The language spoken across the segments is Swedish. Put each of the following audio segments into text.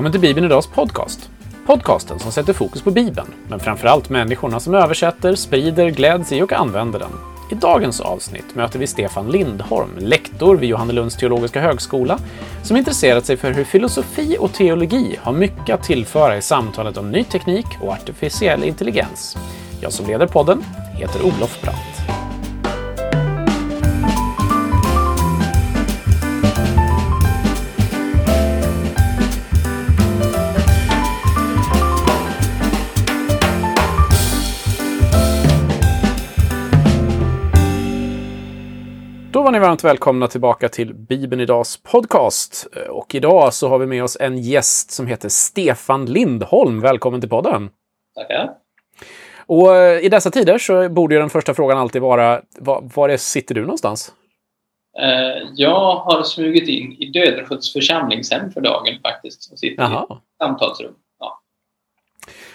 Välkommen till Bibeln Idags podcast. Podcasten som sätter fokus på Bibeln, men framförallt människorna som översätter, sprider, gläds i och använder den. I dagens avsnitt möter vi Stefan Lindholm, lektor vid Johannelunds teologiska högskola, som intresserat sig för hur filosofi och teologi har mycket att tillföra i samtalet om ny teknik och artificiell intelligens. Jag som leder podden heter Olof Bratt. Var ni varmt välkomna tillbaka till Bibeln Idags podcast. Och idag så har vi med oss en gäst som heter Stefan Lindholm. Välkommen till podden! Tackar! Och eh, i dessa tider så borde ju den första frågan alltid vara, var, var sitter du någonstans? Eh, jag har smugit in i Döderskjuts församlingshem för dagen faktiskt. Och sitter Jaha. i ett samtalsrum. Ja.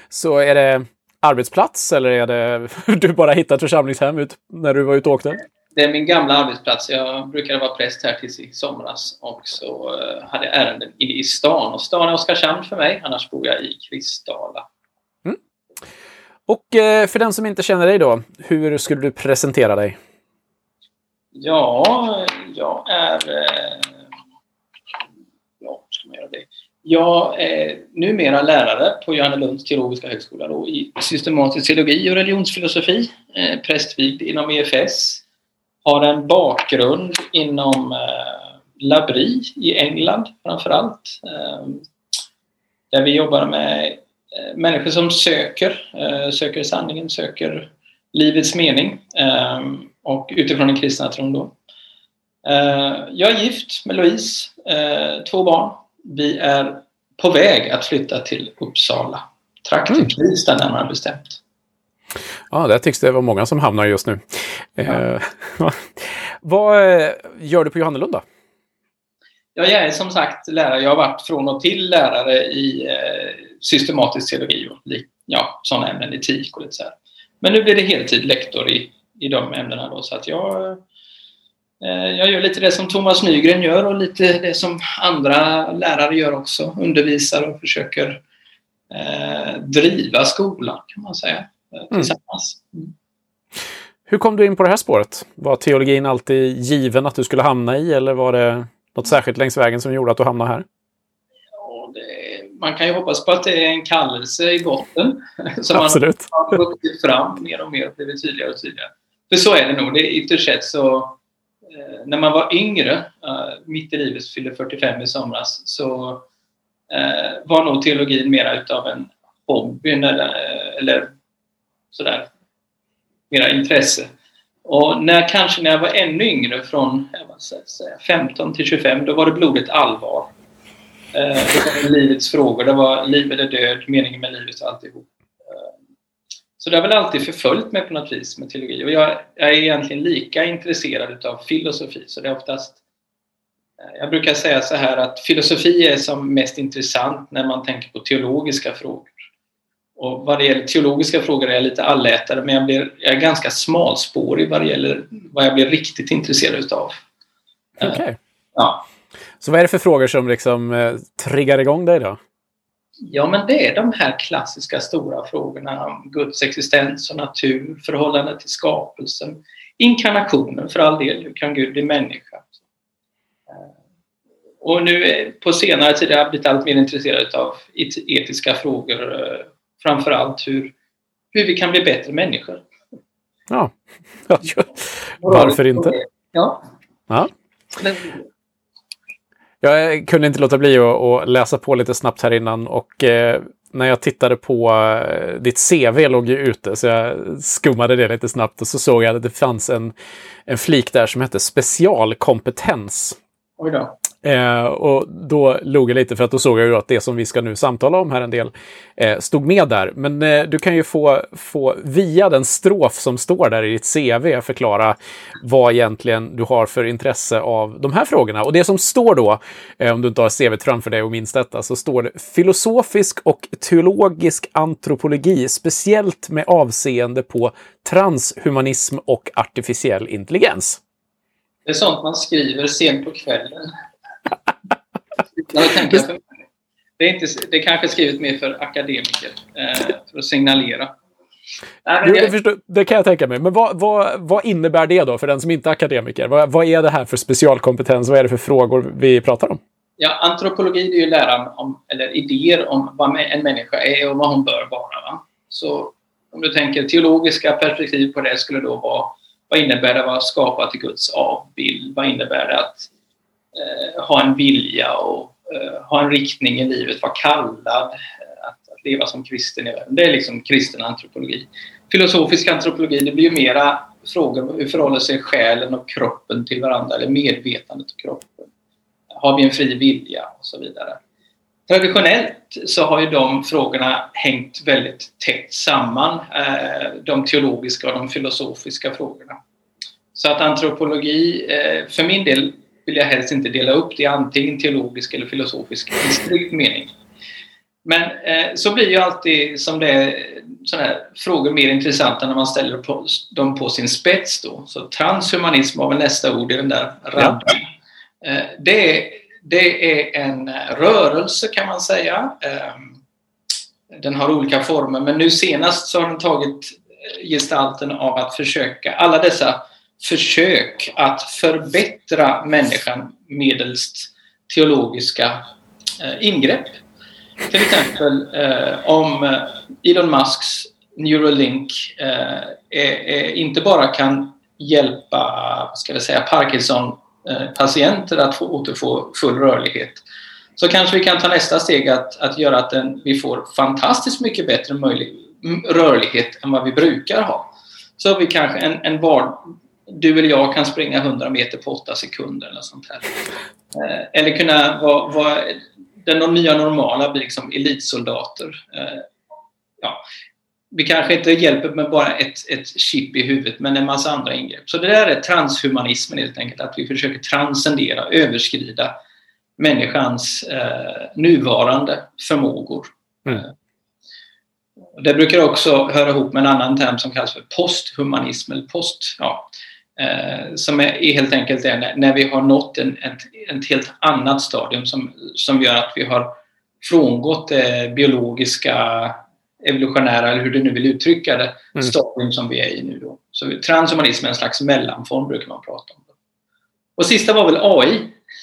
Så är det arbetsplats eller är det du bara hittat församlingshem ut när du var ute och åkte? Det är min gamla arbetsplats. Jag brukade vara präst här tills i somras och så eh, hade jag ärenden i stan. Och stan är Oskarshamn för mig, annars bor jag i Kristdala. Och eh, för den som inte känner dig då, hur skulle du presentera dig? Ja, jag är... eh, Ja, ska man göra det? Jag är numera lärare på Johannelunds teologiska högskola då, i systematisk teologi och religionsfilosofi. Prästvigd inom EFS. Har en bakgrund inom eh, Labri i England framför allt. Eh, där vi jobbar med eh, människor som söker, eh, söker sanningen, söker livets mening. Eh, och utifrån den kristna tron då. Eh, jag är gift med Louise, eh, två barn. Vi är på väg att flytta till Uppsala. Trakten Mm. Knivsta närmare bestämt. Ja, där tycks det vara många som hamnar just nu. Eh, vad eh, gör du på Johannelund då? Ja, jag är som sagt lärare. Jag har varit från och till lärare i eh, systematisk teologi och ja, sådana ämnen, etik och lite så här. Men nu blir det heltid lektor i, i de ämnena då, så att jag jag gör lite det som Thomas Nygren gör och lite det som andra lärare gör också. Undervisar och försöker eh, driva skolan kan man säga tillsammans. Mm. Hur kom du in på det här spåret? Var teologin alltid given att du skulle hamna i eller var det något särskilt längs vägen som gjorde att du hamnade här? Ja, det, man kan ju hoppas på att det är en kallelse i botten. som man Absolut. har vuxit fram mer och mer och blivit tydligare och tydligare. För så är det nog. Det ytterst sett så eh, när man var yngre, eh, mitt i livet, fyllde 45 i somras, så eh, var nog teologin mera utav en hobby eller sådär, mera intresse. Och när, kanske när jag var ännu yngre, från säga, 15 till 25, då var det blodigt allvar. Eh, det var livets frågor, det var liv eller död, meningen med livet och alltihop. Eh, så det har väl alltid förföljt mig på något vis med teologi. Och jag, jag är egentligen lika intresserad utav filosofi, så det är oftast eh, jag brukar säga så här att filosofi är som mest intressant när man tänker på teologiska frågor. Och vad det gäller teologiska frågor är jag lite allätare, men jag, blir, jag är ganska smalspårig vad det gäller vad jag blir riktigt intresserad utav. Eh, Okej. Ja. Så vad är det för frågor som liksom eh, triggar igång dig då? Ja, men det är de här klassiska stora frågorna om Guds existens och natur, förhållandet till skapelsen, inkarnationen för all del, hur kan Gud bli människa? Eh, Och nu eh, på senare tid har jag blivit allt mer intresserad av et- etiska frågor, eh, framför allt hur, hur vi kan bli bättre människor. Ja. Varför inte? Ja. Ja. Jag kunde inte låta bli att, att läsa på lite snabbt här innan och eh, när jag tittade på eh, ditt CV låg ju ute så jag skummade det lite snabbt och så såg jag att det fanns en, en flik där som hette specialkompetens. oj då. Eh, och då log jag lite för att då såg jag ju att det som vi ska nu samtala om här en del eh, stod med där. Men eh, du kan ju få, få via den strof som står där i ditt CV förklara vad egentligen du har för intresse av de här frågorna. Och det som står då, eh, om du inte har CVt framför dig och minns detta, så står det filosofisk och teologisk antropologi, speciellt med avseende på transhumanism och artificiell intelligens. Det är sånt man skriver sent på kvällen. Det är, inte, det är kanske skrivet mer för akademiker, eh, för att signalera. Jo, det, förstår, det, kan jag tänka mig. Men vad, vad, vad, innebär det då för den som inte är akademiker? Vad, vad, är det här för specialkompetens? Vad är det för frågor vi pratar om? Ja, antropologi är ju läran om, eller idéer om vad en människa är och vad hon bör vara. Va? Så om du tänker teologiska perspektiv på det skulle då vara vad innebär det att vara skapad till Guds avbild? Vad innebär det att Eh, ha en vilja och eh, ha en riktning i livet? Vara kallad eh, att, att, leva som kristen i världen? Det är liksom kristen antropologi. Filosofisk antropologi, det blir ju mera frågor om hur förhåller sig själen och kroppen till varandra? Eller medvetandet och kroppen? Har vi en fri vilja? Och så vidare. Traditionellt så har ju de frågorna hängt väldigt tätt samman, de teologiska och de filosofiska frågorna. Så att antropologi, för min del vill jag helst inte dela upp det i antingen teologisk eller filosofisk strikt mening. Men eh, så blir ju alltid som det är, sådana här frågor mer intressanta när man ställer på, dem på sin spets. Då. Så transhumanism var väl nästa ord i den där raden. Ja. Eh, det är det är en rörelse kan man säga. Eh, den har olika former men nu senast så har den tagit eh, gestalten av att försöka, alla dessa försök att förbättra människan medelst teologiska eh, ingrepp. Till exempel eh, om eh, Elon Musks Neuralink eh, inte bara kan hjälpa ska vi säga, Parkinson-patienter eh, att få återfå full rörlighet så kanske vi kan ta nästa steg att, att göra att den, vi får fantastiskt mycket bättre möjlig, rörlighet än vad vi brukar ha. Så vi kanske en, en var, du eller jag kan springa 100 meter på 8 sekunder eller sånt här. Eh, eller kunna vara, vara den nya normala blir liksom elitsoldater. Eh, ja, vi kanske inte hjälper med bara ett, ett chip i huvudet, men en massa andra ingrepp. Så det där är transhumanismen helt enkelt, att vi försöker transcendera, överskrida människans eh, nuvarande förmågor. Mm. Eh, det brukar också höra ihop med en annan term som kallas för posthumanism, eller post, ja, eh, som är, är, helt enkelt det när, när vi har nått en, ett, ett helt annat stadium som, som gör att vi har frångått det biologiska evolutionära, eller hur du nu vill uttrycka det, mm. stadium som vi är i nu. Då. Så transhumanism är en slags mellanform, brukar man prata om. Och sista var väl AI?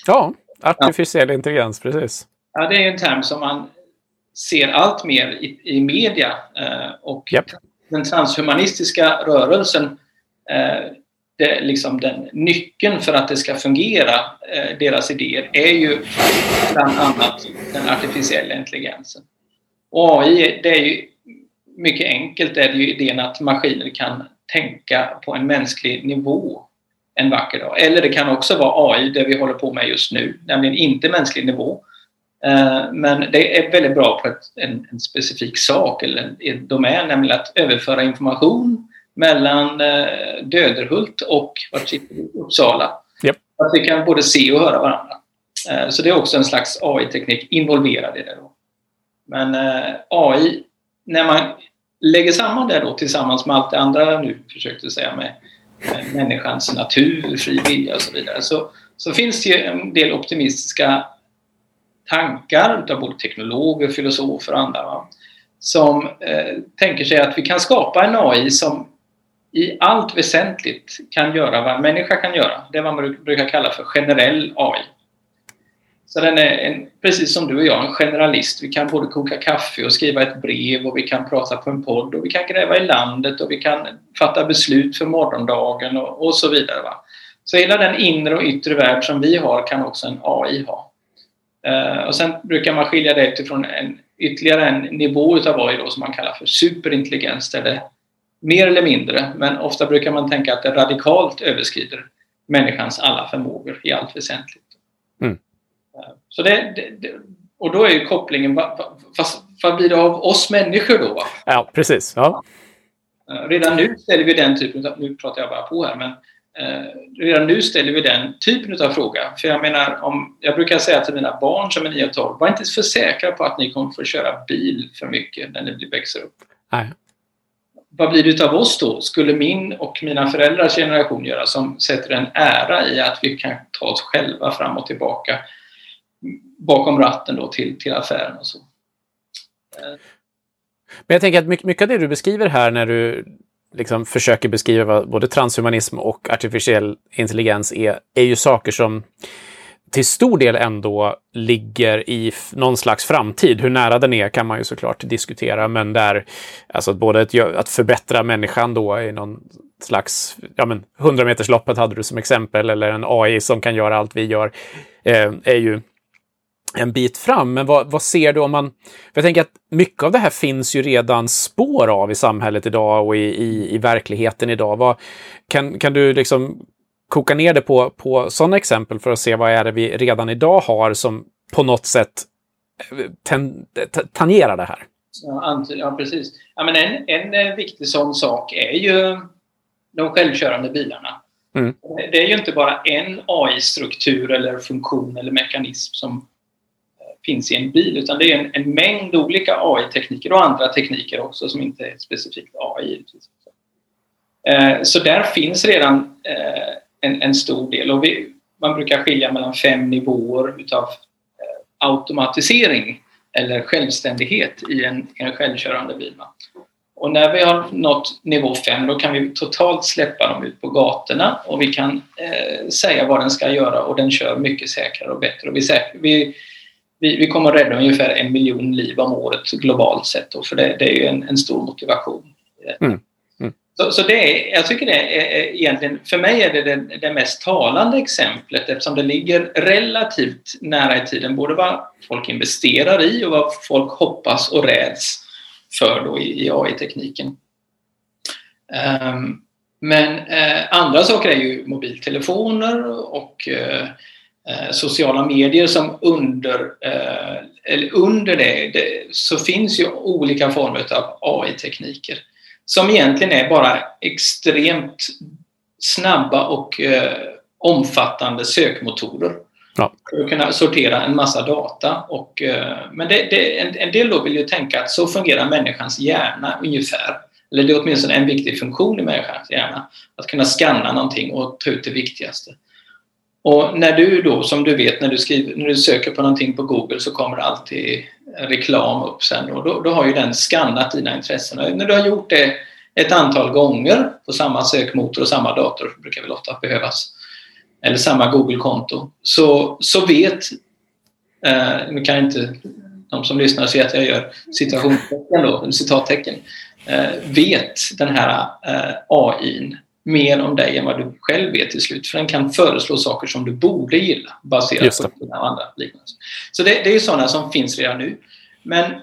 Ja, artificiell ja. intelligens, precis. Ja, det är en term som man ser allt mer i, i media. Eh, och yep. den transhumanistiska rörelsen, eh, det, liksom den nyckeln för att det ska fungera, eh, deras idéer, är ju bland annat den artificiella intelligensen. Och AI, det är ju mycket enkelt är det ju idén att maskiner kan tänka på en mänsklig nivå en vacker dag. Eller det kan också vara AI, det vi håller på med just nu, nämligen inte mänsklig nivå. Eh, men det är väldigt bra på ett, en, en, specifik sak eller en domän, nämligen att överföra information mellan eh, Döderhult och? Uppsala. Yep. Att vi kan både se och höra varandra. Eh, så det är också en slags AI-teknik involverad i det. Då. Men AI när man lägger samman det då tillsammans med allt det andra nu försökte säga med, med människans natur, fri vilja och så vidare så, så finns det ju en del optimistiska tankar av både teknologer, filosofer och andra va? som eh, tänker sig att vi kan skapa en AI som i allt väsentligt kan göra vad en människa kan göra. Det man brukar kalla för generell AI. Så den är en, precis som du och jag, en generalist. Vi kan både koka kaffe och skriva ett brev och vi kan prata på en podd och vi kan gräva i landet och vi kan fatta beslut för morgondagen och, och så vidare. Va? Så hela den inre och yttre värld som vi har kan också en AI ha. Uh, och sen brukar man skilja det utifrån en, ytterligare en nivå utav AI då, som man kallar för superintelligens. Där det mer eller mindre, men ofta brukar man tänka att det radikalt överskrider människans alla förmågor i allt väsentligt. Mm. Så det, det, och då är ju kopplingen, vad blir det av oss människor då? Ja, precis. Ja. Redan nu ställer vi den typen av, nu pratar jag bara på här, men eh, redan nu ställer vi den typen av fråga. För jag menar, om, jag brukar säga till mina barn som är 9 och 12, var inte för säkra på att ni kommer få köra bil för mycket när ni växer upp. Nej. Vad blir det av oss då? Skulle min och mina föräldrars generation göra som sätter en ära i att vi kan ta oss själva fram och tillbaka bakom ratten då till, till affären och så. Men jag tänker att mycket, mycket av det du beskriver här när du liksom försöker beskriva vad både transhumanism och artificiell intelligens är, är ju saker som till stor del ändå ligger i någon slags framtid. Hur nära den är kan man ju såklart diskutera, men där alltså både att förbättra människan då i någon slags, ja men 100 metersloppet hade du som exempel, eller en AI som kan göra allt vi gör, eh, är ju en bit fram. Men vad, vad ser du om man... För jag tänker att mycket av det här finns ju redan spår av i samhället idag och i, i, i verkligheten idag. Vad, kan, kan du liksom koka ner det på, på sådana exempel för att se vad är det vi redan idag har som på något sätt eh, ten, tangerar det här? Ja, ja precis. Ja, men en, en eh, viktig sån sak är ju de självkörande bilarna. Mm. Det är ju inte bara en AI-struktur eller funktion eller mekanism som finns i en bil utan det är en, en mängd olika AI-tekniker och andra tekniker också som inte är specifikt AI. Eh, så där finns redan eh, en, en, stor del och vi, man brukar skilja mellan fem nivåer utav eh, automatisering eller självständighet i en, en självkörande bil. Och när vi har nått nivå 5 då kan vi totalt släppa dem ut på gatorna och vi kan eh, säga vad den ska göra och den kör mycket säkrare och bättre. Och vi, vi, vi, vi kommer att rädda ungefär en miljon liv om året globalt sett. Då, för det, det är ju en, en stor motivation. Mm. Så, så, det är, jag tycker det är, egentligen, för mig är det, det det, mest talande exemplet eftersom det ligger relativt nära i tiden både vad folk investerar i och vad folk hoppas och räds för då i, i AI-tekniken. Um, ehm, men eh, andra saker är ju mobiltelefoner och eh, eh, sociala medier som under, eh, eller under det, det, så finns ju olika former av AI-tekniker som egentligen är bara extremt snabba och eh, omfattande sökmotorer ja. för att kunna sortera en massa data. Och, eh, men det, det, en, en, del då vill ju tänka att så fungerar människans hjärna ungefär. Eller det är åtminstone en viktig funktion i människans hjärna. Att kunna scanna någonting och ta ut det viktigaste. Och när du då, som du vet, när du, skriver, när du söker på någonting på Google så kommer det alltid reklam upp sen. Och då, då har ju den skannat dina intressen. Och när du har gjort det ett antal gånger på samma sökmotor och samma dator, brukar väl ofta behövas, eller samma Google-konto, så, så vet, eh, nu kan inte de som lyssnar se att jag gör citationstecken då, citattecken, eh, vet den här eh, AI mer om dig än vad du själv vet till slut. För den kan föreslå saker som du borde gilla baserat på dina andra liknelser. Så det, det är ju sådana som finns redan nu. Men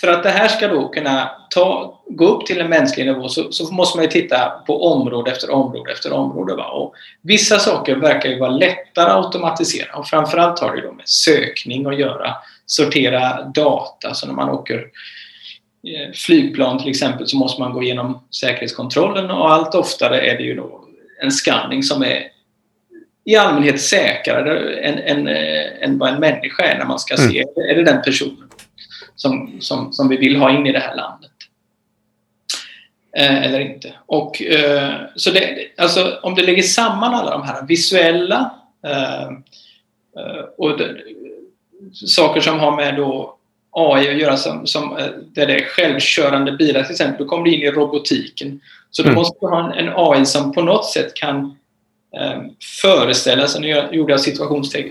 för att det här ska då kunna ta, gå upp till en mänsklig nivå så, så måste man ju titta på område efter område efter område. Va? Och vissa saker verkar ju vara lättare att automatisera och framförallt har det då med sökning att göra. Sortera data, så när man åker flygplan till exempel så måste man gå igenom säkerhetskontrollen och allt oftare är det ju då en skanning som är i allmänhet säkrare än, än, eh, än vad en människa är när man ska se, mm. är det den personen som, som, som vi vill ha in i det här landet? Eh, eller inte. Och, eh, så det, alltså, om du lägger samman alla de här visuella eh, eh och det, saker som har med då AI att göra som, som, eh, där det är självkörande bilar till exempel. Då kommer du in i robotiken. Så mm. du måste ha en, en, AI som på något sätt kan eh, föreställa sig, nu gjorde jag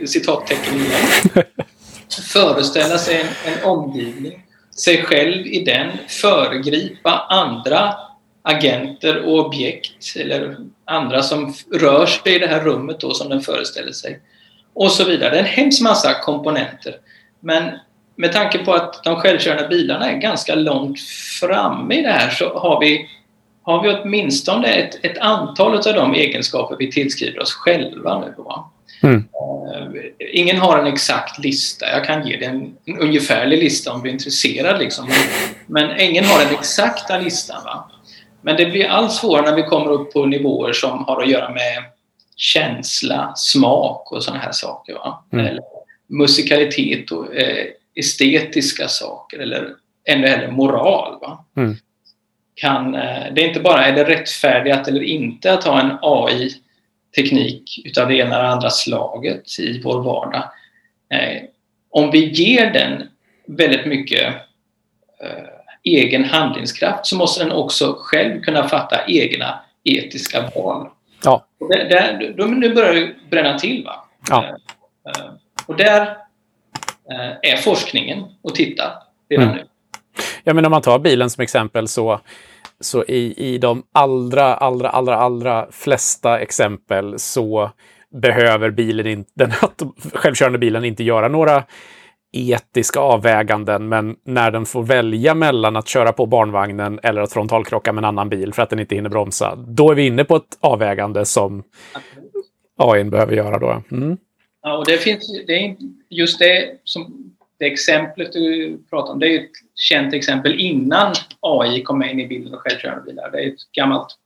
citattecken igen, föreställa sig en, en omgivning, sig själv i den, föregripa andra agenter och objekt eller andra som rör sig i det här rummet då som den föreställer sig. Och så vidare. Det är en hemsk massa komponenter. Men med tanke på att de självkörande bilarna är ganska långt framme i det här så har vi, har vi åtminstone ett, ett antal av de egenskaper vi tillskriver oss själva nu. Mm. Uh, ingen har en exakt lista. Jag kan ge dig en, en ungefärlig lista om du är intresserad. Liksom. Men ingen har den exakta listan. Va? Men det blir allt svårare när vi kommer upp på nivåer som har att göra med känsla, smak och sådana här saker. Va? Mm. Eller musikalitet och eh, estetiska saker eller ännu hellre moral. Va? Mm. Kan, eh, det är inte bara är det rättfärdigt eller inte att ha en AI-teknik utav det ena eller andra slaget i vår vardag. eh, om vi ger den väldigt mycket eh, egen handlingskraft så måste den också själv kunna fatta egna etiska val. Ja. Och där, där, då, nu börjar det bränna till. Va? Ja. Och där är forskningen och titta redan Mm. nu. Ja, men om man tar bilen som exempel så, så i, i de allra, allra, allra, allra flesta exempel så behöver bilen in, den självkörande bilen inte göra några etiska avväganden, men när den får välja mellan att köra på barnvagnen eller att frontalkrocka med en annan bil för att den inte hinner bromsa, då är vi inne på ett avvägande som AI behöver göra då. Mm. Ja, och det finns det är just det som det exemplet du pratar om, det är ett känt exempel innan AI kom in i bilden och självkörande bilar. Det är ett gammalt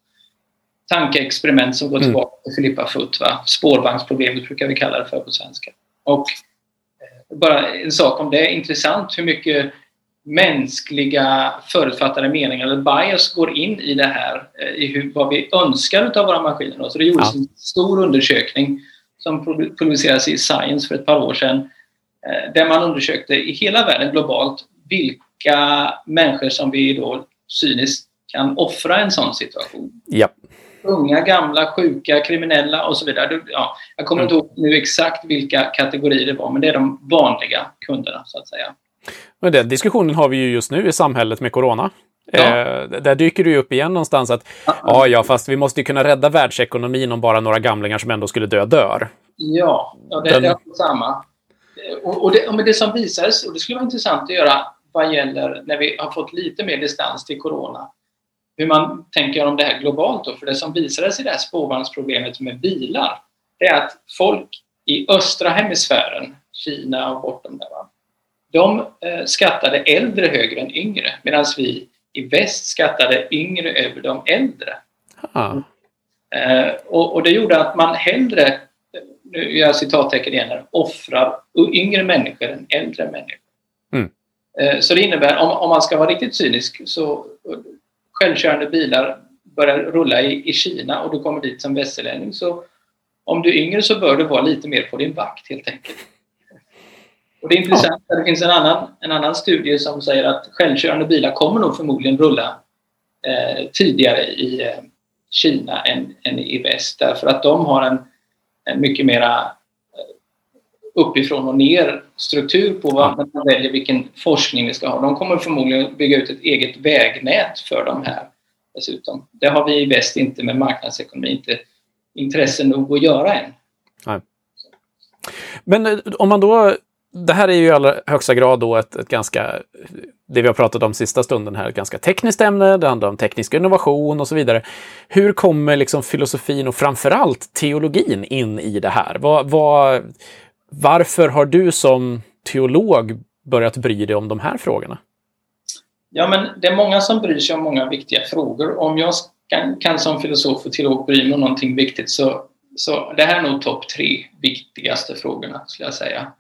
tankeexperiment som går Mm. tillbaka till Filippa Foot. Va? Spårvagnsproblemet brukar vi kalla det för på svenska. Och eh, bara en sak om det är intressant hur mycket mänskliga förutfattade meningar eller bias går in i det här, eh, i hur, vad vi önskar av våra maskiner. Så det gjordes Ja. en stor undersökning som pub- publicerades i Science för ett par år sedan eh, där man undersökte i hela världen globalt vilka människor som vi då cyniskt kan offra en sån situation. Ja. Unga, gamla, sjuka, kriminella och så vidare. Ja, jag kommer inte ihåg nu exakt vilka kategorier det var, men det är de vanliga kunderna så att säga. Men den diskussionen har vi ju just nu i samhället med corona. Ja. Eh, där dyker det ju upp igen någonstans att ja, ja, fast vi måste ju kunna rädda världsekonomin om bara några gamlingar som ändå skulle dö dör. Ja, ja det, Den- det är samma. Eh, Och, och, det, och det som visades, och det skulle vara intressant att göra vad gäller när vi har fått lite mer distans till corona, hur man tänker om det här globalt då. För det som visades i det här spårvagnsproblemet med bilar, det är att folk i östra hemisfären, Kina och bortom där, va, de eh, skattade äldre högre än yngre, medan vi i väst skattade yngre över de äldre. Ah. Eh, och, och det gjorde att man hellre, nu gör jag citattecken igen här, offrar yngre människor än äldre människor. Mm. Eh, så det innebär, om, om man ska vara riktigt cynisk, så självkörande bilar börjar rulla i, i Kina och du kommer dit som västerlänning. Så om du är yngre så bör du vara lite mer på din vakt helt enkelt. Och det är intressant, det finns en annan, en annan studie som säger att självkörande bilar kommer nog förmodligen rulla eh, tidigare i eh, Kina än, än i väst därför att de har en, en mycket mera eh, uppifrån och ner struktur på vad man väljer vilken forskning vi ska ha. De kommer förmodligen bygga ut ett eget vägnät för de här dessutom. Det har vi i väst inte med marknadsekonomi inte intresse nog att göra än. Men eh, om man då, det här är ju i allra högsta grad då ett, ett ganska, det vi har pratat om sista stunden här, ett ganska tekniskt ämne, det handlar om teknisk innovation och så vidare. Hur kommer liksom filosofin och framförallt teologin in i det här? Var, var, varför har du som teolog börjat bry dig om de här frågorna? Ja, men det är många som bryr sig om många viktiga frågor. Om jag kan, kan som filosof och teolog bry mig om någonting viktigt så, så det här är nog topp tre viktigaste frågorna, skulle jag säga.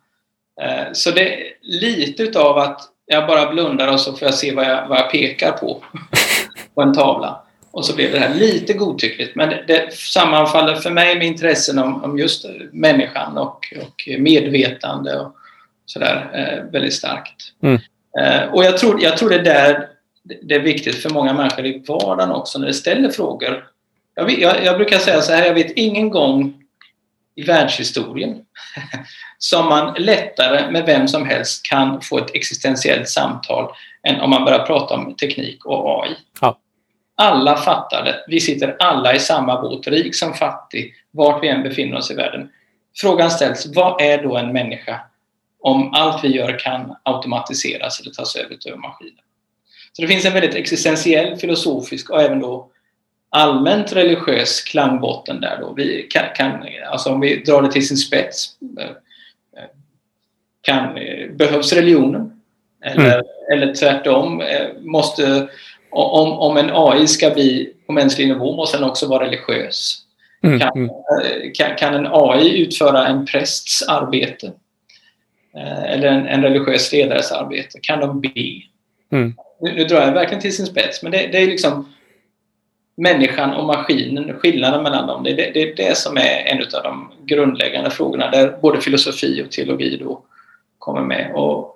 Eh, Så det är lite utav att jag bara blundar och så får jag se vad jag, vad jag pekar på på en tavla. Och så blir det här lite godtyckligt. Men det, det sammanfaller för mig med intressen om, om just människan och, och medvetande och sådär eh, väldigt starkt. Mm. Eh, och jag tror, jag tror det är där det är viktigt för många människor i vardagen också när de ställer frågor. Jag, vet, jag, jag brukar säga så här, jag vet ingen gång i världshistorien som man lättare med vem som helst kan få ett existentiellt samtal än om man börjar prata om teknik och AI. Ja. Alla fattar det. Vi sitter alla i samma båt, rik som fattig, vart vi än befinner oss i världen. Frågan ställs, vad är då en människa om allt vi gör kan automatiseras eller tas över av maskiner? Så det finns en väldigt existentiell, filosofisk och även då allmänt religiös klangbotten där. Då. Vi kan, kan, alltså om vi drar det till sin spets, eh, kan, eh, behövs religionen? Eller, Mm. eller tvärtom, eh, måste, om, om en AI ska bli på mänsklig nivå måste den också vara religiös. Mm, Kan, mm. eh, kan, kan en AI utföra en prästs arbete? Eh, Eller en, en religiös ledares arbete? Kan de be? Mm. Nu, nu drar jag verkligen till sin spets, men det, det är liksom människan och maskinen, skillnaden mellan dem. Det det, det, är det som är en av de grundläggande frågorna där både filosofi och teologi då kommer med. Och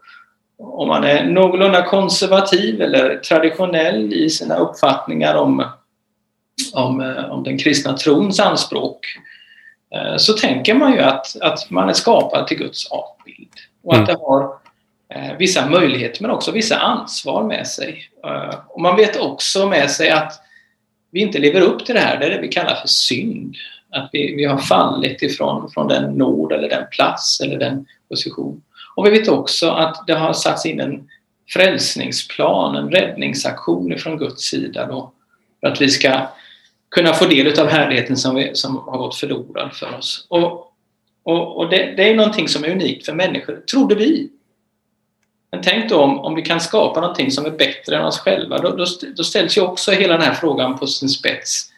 om man är någorlunda konservativ eller traditionell i sina uppfattningar om, om, eh, om den kristna trons anspråk eh, så tänker man ju att, att man är skapad till Guds avbild och att mm. det har eh, vissa möjligheter men också vissa ansvar med sig. Och man vet också med sig att vi inte lever upp till det här, det är det vi kallar för synd. Att vi, vi har fallit ifrån från den nåd eller den plats eller den position. Och vi vet också att det har satts in en frälsningsplan, en räddningsaktion från Guds sida då, för att vi ska kunna få del av härligheten som, vi, som har gått förlorad för oss. Och, och, och det, det, är någonting som är unikt för människor, trodde vi. Men tänk då om, om vi kan skapa någonting som är bättre än oss själva, då, då, då ställs ju också hela den här frågan på sin spets.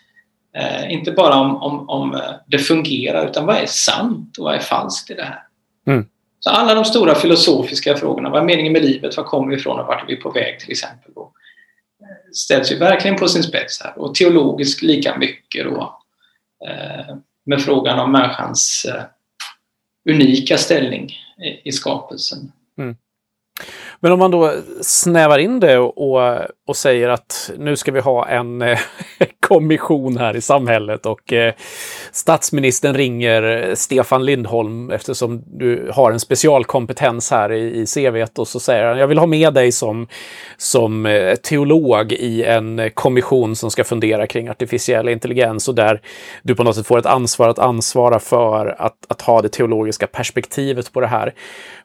Eh, inte bara om, om, om det fungerar, utan vad är sant och vad är falskt i det här? Mm. Så alla de stora filosofiska frågorna, vad är meningen med livet, var kommer vi ifrån och vart är vi på väg till exempel, då, ställs ju verkligen på sin spets här. Och teologiskt lika mycket då, eh, med frågan om människans eh, unika ställning i, i skapelsen. Mm. Men om man då snävar in det och, och, säger att nu ska vi ha en eh, kommission här i samhället och eh, statsministern ringer Stefan Lindholm eftersom du har en specialkompetens här i, i och så säger han jag vill ha med dig som, som eh, teolog i en kommission som ska fundera kring artificiell intelligens och där du på något sätt får ett ansvar att ansvara för att, att ha det teologiska perspektivet på det här.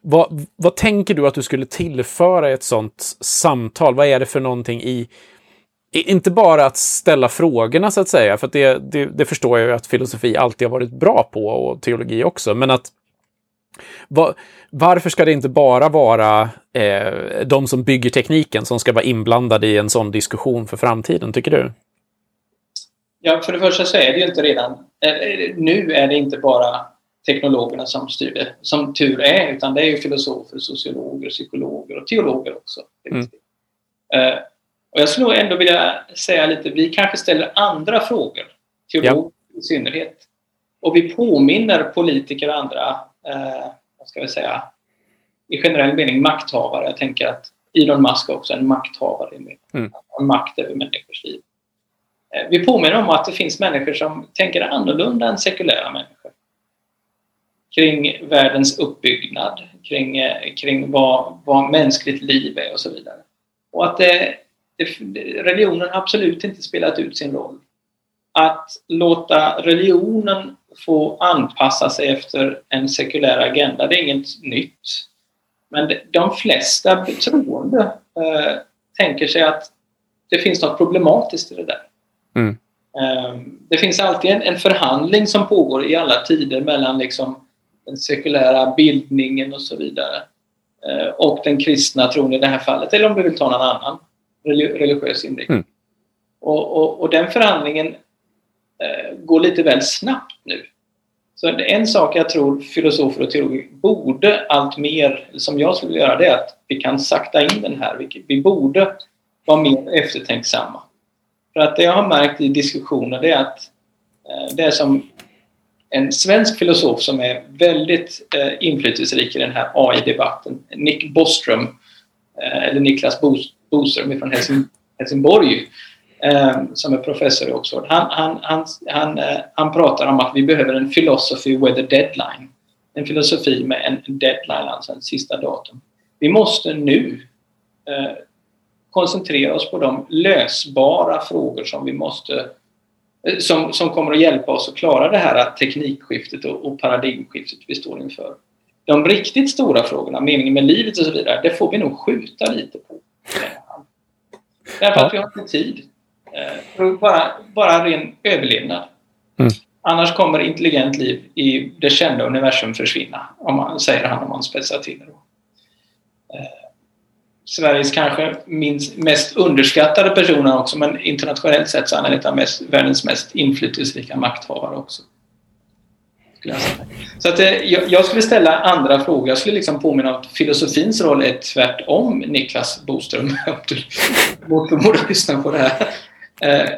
Vad, vad tänker du att du skulle tillföra i ett sådant samtal? Vad är det för någonting i inte bara att ställa frågorna så att säga, för att det, det, det, förstår jag ju att filosofi alltid har varit bra på och teologi också, men att var, varför ska det inte bara vara eh, de som bygger tekniken som ska vara inblandade i en sån diskussion för framtiden, tycker du? Ja, för det första så är det ju inte redan... Eh, nu är det inte bara teknologerna som styr det, som tur är, utan det är ju filosofer, sociologer, psykologer och teologer också. Mm. Och jag skulle nog ändå vilja säga lite, vi kanske ställer andra frågor, teologer ja. i synnerhet. Och vi påminner politiker och andra, eh, vad ska vi säga, i generell mening makthavare. Jag tänker att Elon Musk också är en makthavare, mm. en makt över människors liv. Eh, vi påminner om att det finns människor som tänker annorlunda än sekulära människor. Kring världens uppbyggnad, kring, eh, kring vad, vad mänskligt liv är och så vidare. Och att det religionen har absolut inte spelat ut sin roll. Att låta religionen få anpassa sig efter en sekulär agenda, det är inget nytt. Men de flesta troende eh, tänker sig att det finns något problematiskt i det där. Mm. Eh, det finns alltid en, en, förhandling som pågår i alla tider mellan liksom den sekulära bildningen och så vidare eh, och den kristna tron i det här fallet, eller om du vill ta någon annan religiös inriktning. Mm. Och, och, och, den förhandlingen eh, går lite väl snabbt nu. Så en sak jag tror filosofer och teologer borde allt mer, som jag skulle göra, det är att vi kan sakta in den här. Vi, vi borde vara mer eftertänksamma. För att det jag har märkt i diskussioner det är att eh, det är som en svensk filosof som är väldigt eh, inflytelserik i den här AI-debatten, Nick Bostrom, eh, eller Niklas Boström från Helsing, Helsingborg ehm, som är professor i Oxford. Han, han, han, han, eh, han pratar om att vi behöver en philosophy with a deadline. En filosofi med en deadline, alltså en sista datum. Vi måste nu eh, koncentrera oss på de lösbara frågor som vi måste eh, som, som kommer att hjälpa oss att klara det här teknikskiftet och, och paradigmskiftet vi står inför. De riktigt stora frågorna, meningen med livet och så vidare, det får vi nog skjuta lite på. Därför ja. att vi har inte tid. Eh, bara, bara ren överlevnad. Mm. Annars kommer intelligent liv i det kända universum försvinna, om man, säger han om man spetsar till det. Eh, Sveriges kanske minst, mest underskattade personer också, men internationellt sett så är han en av världens mest inflytelserika makthavare också. Så att, eh, jag, skulle ställa andra frågor. Jag skulle liksom påminna om att filosofins roll är tvärtom Niklas Boström. Om du mot förmodan lyssnar på det här. Eh,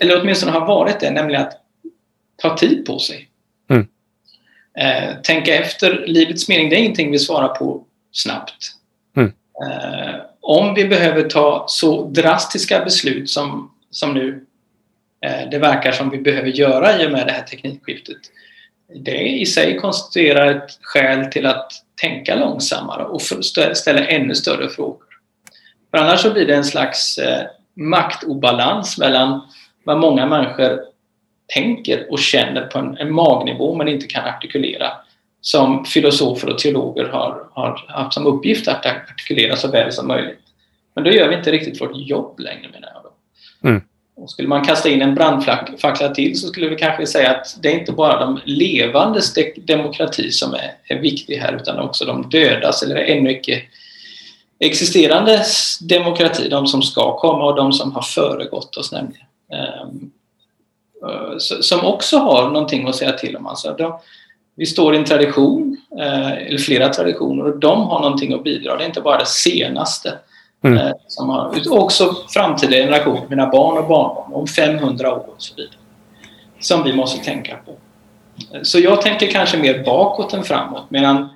eller åtminstone har varit det, nämligen att ta tid på sig. Mm. Eh, tänka efter, livets mening, det är ingenting vi svarar på snabbt. Mm. Eh, om vi behöver ta så drastiska beslut som, som nu eh, det verkar som vi behöver göra i och med det här teknikskiftet. Det i sig konstituerar ett skäl till att tänka långsammare och ställa ännu större frågor. För annars så blir det en slags eh, maktobalans mellan vad många människor tänker och känner på en, en magnivå men inte kan artikulera som filosofer och teologer har, har haft som uppgift att artikulera så väl som möjligt. Men då gör vi inte riktigt vårt jobb längre menar jag. Då. Mm. Och skulle man kasta in en brandfackla till så skulle vi kanske säga att det är inte bara de levandes de demokrati som är, är viktig här utan också de dödas eller ännu icke existerande demokrati, de som ska komma och de som har föregått oss nämligen. Um, som också har någonting att säga till om. Alltså, de, vi står i en tradition, uh, eller flera traditioner, och de har någonting att bidra. Det är inte bara det senaste. Mm. Uh, som har, också framtida generationer, mina barn och barnbarn, om 500 år och så vidare. Som vi måste tänka på. Så jag tänker kanske mer bakåt än framåt medan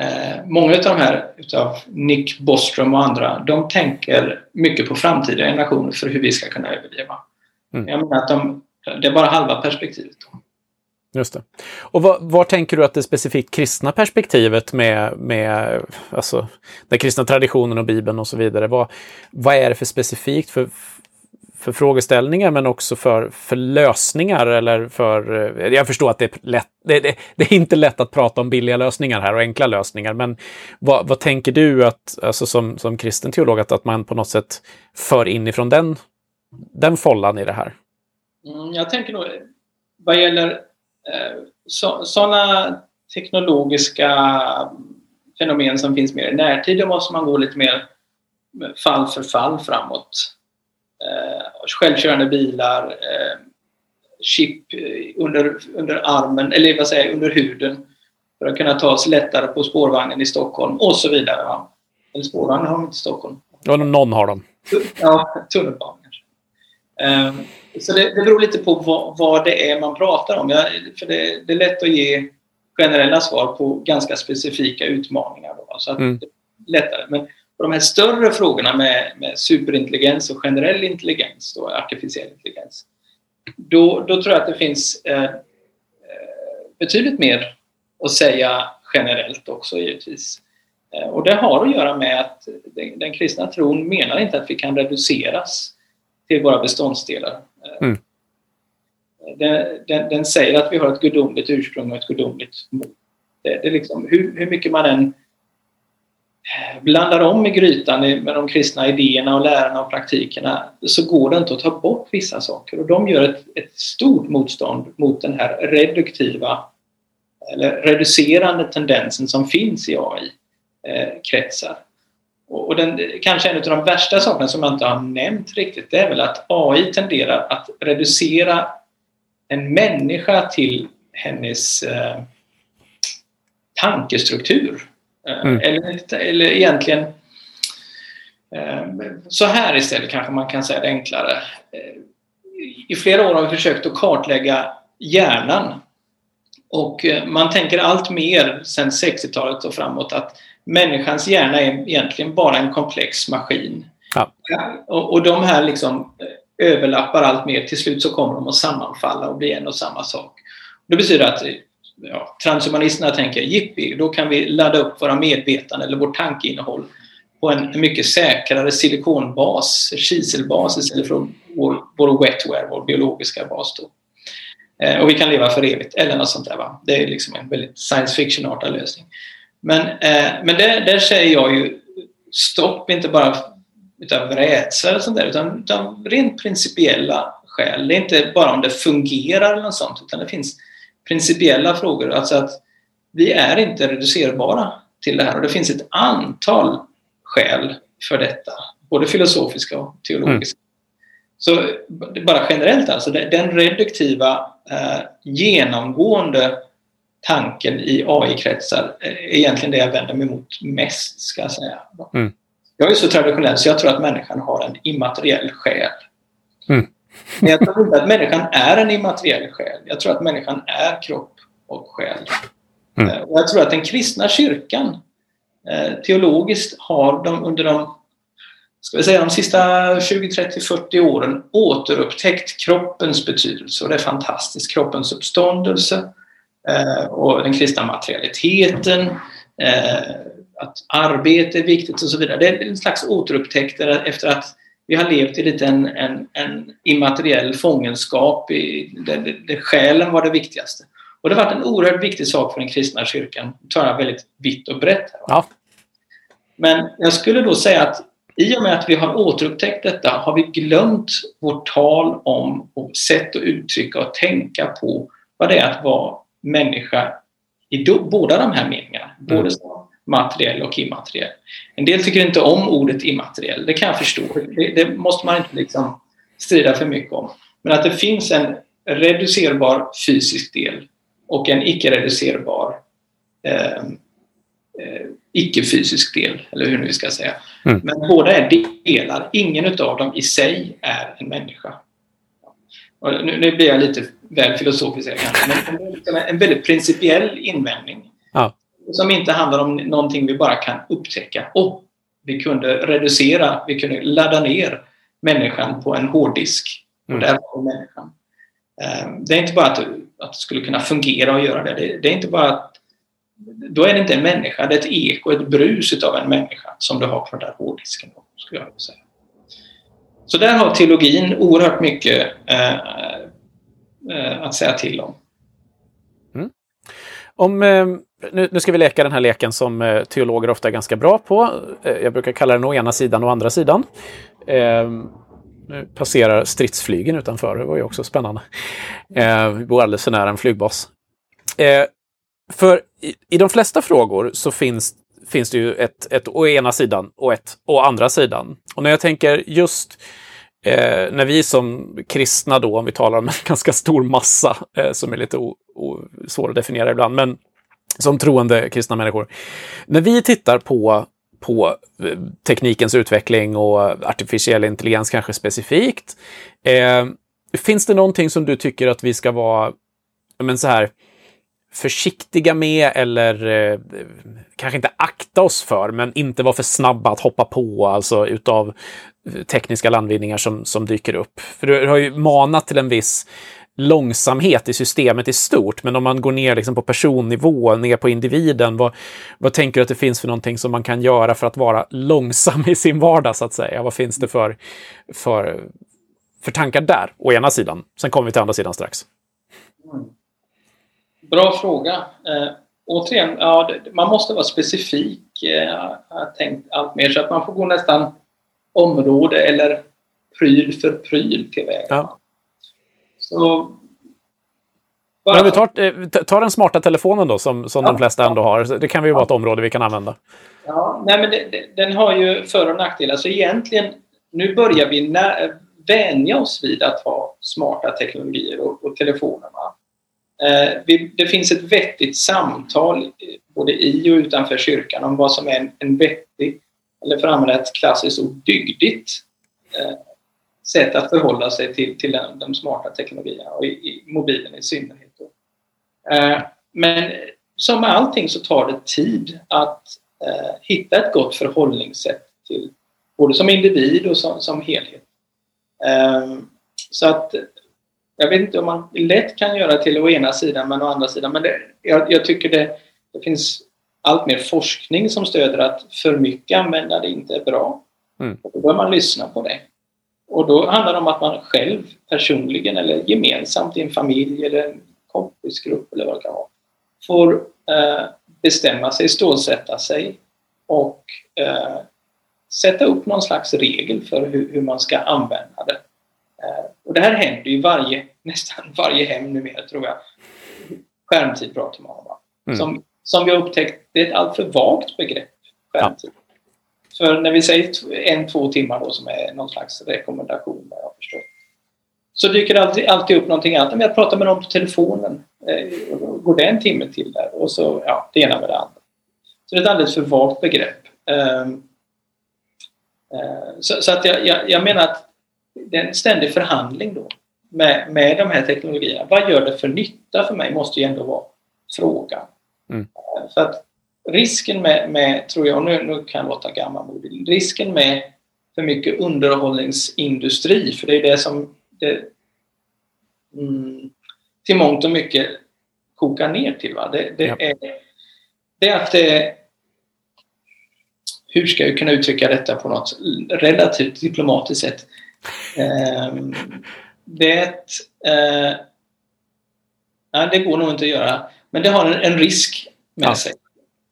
Eh, många av de här utav Nick Bostrom och andra, de tänker mycket på framtida generationer för hur vi ska kunna överleva. Mm. Jag menar att de, det är bara halva perspektivet. Då. Just det. Och var, tänker du att det specifikt kristna perspektivet med, med alltså, den kristna traditionen och Bibeln och så vidare, vad, vad är det för specifikt för, för frågeställningar men också för, för lösningar eller för... Eh, jag förstår att det är lätt. Det, det, det, är inte lätt att prata om billiga lösningar här och enkla lösningar, men vad, vad tänker du att, alltså som, som kristen teolog, att, att man på något sätt för inifrån den, den follan i det här? Mm, jag tänker nog vad gäller sådana teknologiska fenomen som finns mer i närtid, då måste man gå lite mer fall för fall framåt eh, självkörande bilar, eh, chip under, under armen, eller vad säger under huden för att kunna ta sig lättare på spårvagnen i Stockholm och så vidare. Eller spårvagnen har de inte i Stockholm. Ja, någon har dem. Ja, tunnelbanan eh, Så det, det beror lite på vad, vad, det är man pratar om. Jag, för det, det, är lätt att ge generella svar på ganska specifika utmaningar. Då, så att mm. det är lättare. Men de här större frågorna med, med superintelligens och generell intelligens, då, artificiell intelligens, då, då tror jag att det finns eh, eh, betydligt mer att säga generellt också givetvis. Eh, och det har att göra med att den, den, kristna tron menar inte att vi kan reduceras till våra beståndsdelar. Eh, mm. Den, den, den, säger att vi har ett gudomligt ursprung och ett gudomligt mål. Det, det är liksom, hur, hur mycket man än blandar om i grytan med de kristna idéerna och lärarna och praktikerna så går det inte att ta bort vissa saker och de gör ett, ett stort motstånd mot den här reduktiva eller reducerande tendensen som finns i AI-kretsar. Och den, kanske en av de värsta sakerna som jag inte har nämnt riktigt det är väl att AI tenderar att reducera en människa till hennes eh, tankestruktur Eh, mm. Eller, eller egentligen eh, så här istället kanske man kan säga det enklare. Eh, I flera år har vi försökt att kartlägga hjärnan och man tänker allt mer sedan 60-talet och framåt att människans hjärna är egentligen bara en komplex maskin. Ja. Och, och de här liksom överlappar allt mer. Till slut så kommer de att sammanfalla och bli en och samma sak. Det betyder att ja, transhumanisterna tänker jippi, då kan vi ladda upp våra medvetande eller vårt tankeinnehåll på en mycket säkrare silikonbas, kiselbas istället för vår, vår wetware, vår biologiska bas. Då. Eh, och vi kan leva för evigt, eller något sånt där. Va? Det är liksom en väldigt science fiction-artad lösning. Men, eh, men där, där säger jag ju stopp, inte bara utav rädsla eller sånt där, utan, utan rent principiella skäl. Det är inte bara om det fungerar eller något sånt, utan det finns principiella frågor. Alltså att vi är inte reducerbara till det här och det finns ett antal skäl för detta. Både filosofiska och teologiska. Mm. Så bara generellt alltså, den reduktiva genomgående tanken i AI-kretsar är egentligen det jag vänder mig mot mest, ska jag säga. Mm. Jag är så traditionell så jag tror att människan har en immateriell själ. Mm. Men jag tror inte att människan är en immateriell själ. Jag tror att människan är kropp och själ. Mm. Eh, och jag tror att den kristna kyrkan eh, teologiskt har de under de ska vi säga, de sista 20, 30, 40 åren återupptäckt kroppens betydelse och det är fantastiskt. Kroppens uppståndelse eh, och den kristna materialiteten, eh, att arbete är viktigt och så vidare. Det är en slags återupptäckt efter att vi har levt i lite en, en, en immateriell fångenskap i, där, där själen var det viktigaste. Och det har varit en oerhört viktig sak för den kristna kyrkan. Nu tar jag väldigt vitt och brett. Här, ja. Men jag skulle då säga att i och med att vi har återupptäckt detta har vi glömt vårt tal om och sätt att uttrycka och tänka på vad det är att vara människa i båda de här meningarna. Mm. Både som materiell och immateriell. En del tycker inte om ordet immateriell, det kan jag förstå. Det, det måste man inte liksom strida för mycket om. Men att det finns en reducerbar fysisk del och en icke-reducerbar eh, eh, icke-fysisk del, eller hur nu vi ska säga. Mm. Men båda är delar. Ingen av dem i sig är en människa. Och nu, nu blir jag lite väl filosofisk men en väldigt principiell invändning. Ja. Som inte handlar om någonting vi bara kan upptäcka. Och vi kunde reducera, vi kunde ladda ner människan på en hårddisk. Och mm. där var människan. Eh, det är inte bara att, att det skulle kunna fungera och göra det. Det, det är inte bara att då är det inte en människa, det är ett eko, ett brus av en människa som du har på den där hårddisken. Skulle jag säga. Så där har teologin oerhört mycket eh, eh, att säga till om. Mm. om eh, nu, nu, ska vi leka den här leken som eh, teologer ofta är ganska bra på. Eh, jag brukar kalla den å ena sidan och andra sidan. Eh, nu passerar stridsflygen utanför, det var ju också spännande. Eh, vi bor alldeles för nära en flygbas. Eh, för i, i de flesta frågor så finns, finns det ju ett, ett å ena sidan och ett å andra sidan. Och när jag tänker just eh, när vi som kristna då, om vi talar om en ganska stor massa eh, som är lite o, o, svår att definiera ibland, men som troende kristna människor. När vi tittar på på eh, teknikens utveckling och artificiell intelligens kanske specifikt. Eh, finns det någonting som du tycker att vi ska vara men så här, försiktiga med eller eh, kanske inte akta oss för, men inte vara för snabba att hoppa på, alltså utav eh, tekniska landvinningar som, som dyker upp. För du har ju manat till en viss långsamhet i systemet i stort, men om man går ner liksom på personnivå, ner på individen, vad, vad tänker du att det finns för någonting som man kan göra för att vara långsam i sin vardag, så att säga? Vad finns det för, för, för tankar där, å ena sidan? Sen kommer vi till andra sidan strax. Mm. Bra fråga. Eh, återigen, ja, man måste vara specifik. Eh, jag tänkt allt mer så att man får gå nästan område eller pryl för pryl tillväga. Ja. Så men om vi tar, eh, tar den smarta telefonen då, som, som ja, de flesta ändå har. Det kan ju vara ett område vi kan använda. Ja, nej, men det, det, den har ju för och nackdelar. Så egentligen, nu börjar vi när, vänja oss vid att ha smarta teknologier och, och telefonerna. Eh, det finns ett vettigt samtal eh, både i och utanför kyrkan om vad som är en vettig, eller för att använda ett klassiskt ord, dygdigt eh, sätt att förhålla sig till, till de smarta teknologierna och i, i mobilen i synnerhet. Eh, men som med allting så tar det tid att eh, hitta ett gott förhållningssätt till både som individ och som, som helhet. Eh, så att jag vet inte om man lätt kan göra till å ena sidan men å andra sidan. Men det, jag, jag, tycker det, det finns allt mer forskning som stöder att för mycket användande inte är bra. Mm. då bör man lyssna på det. Och då handlar det om att man själv personligen eller gemensamt i en familj eller en kompisgrupp eller vad det kan vara får eh, bestämma sig, stålsätta sig och eh, sätta upp någon slags regel för hur, hur man ska använda det. Eh, och det här händer ju varje, nästan varje hem numera tror jag. Skärmtid pratar man om. Mm. Som, som vi har upptäckt, det är ett alltför vagt begrepp, skärmtid. Ja. För när vi säger en, två timmar då som är någon slags rekommendation, vad jag förstår. Så dyker det alltid, alltid upp någonting annat. Jag pratar med någon på telefonen. Eh, går det en timme till där? Och så, ja, det ena med det andra. Så det är ett alldeles för vagt begrepp. Um, uh, så, så, att jag, jag, jag menar att det är en ständig förhandling då med, med de här teknologierna. Vad gör det för nytta för mig måste ju ändå vara frågan. Mm. För att risken med, med tror jag, nu, nu kan jag låta gammalmodig, risken med för mycket underhållningsindustri, för det är det som det, mm, till mångt och mycket kokar ner till. Va? Det, det Ja. är, det är att det, hur ska jag kunna uttrycka detta på något relativt diplomatiskt sätt? Ehm, det, eh, nej, det går nog inte att göra, men det har en, en risk med Ja. sig.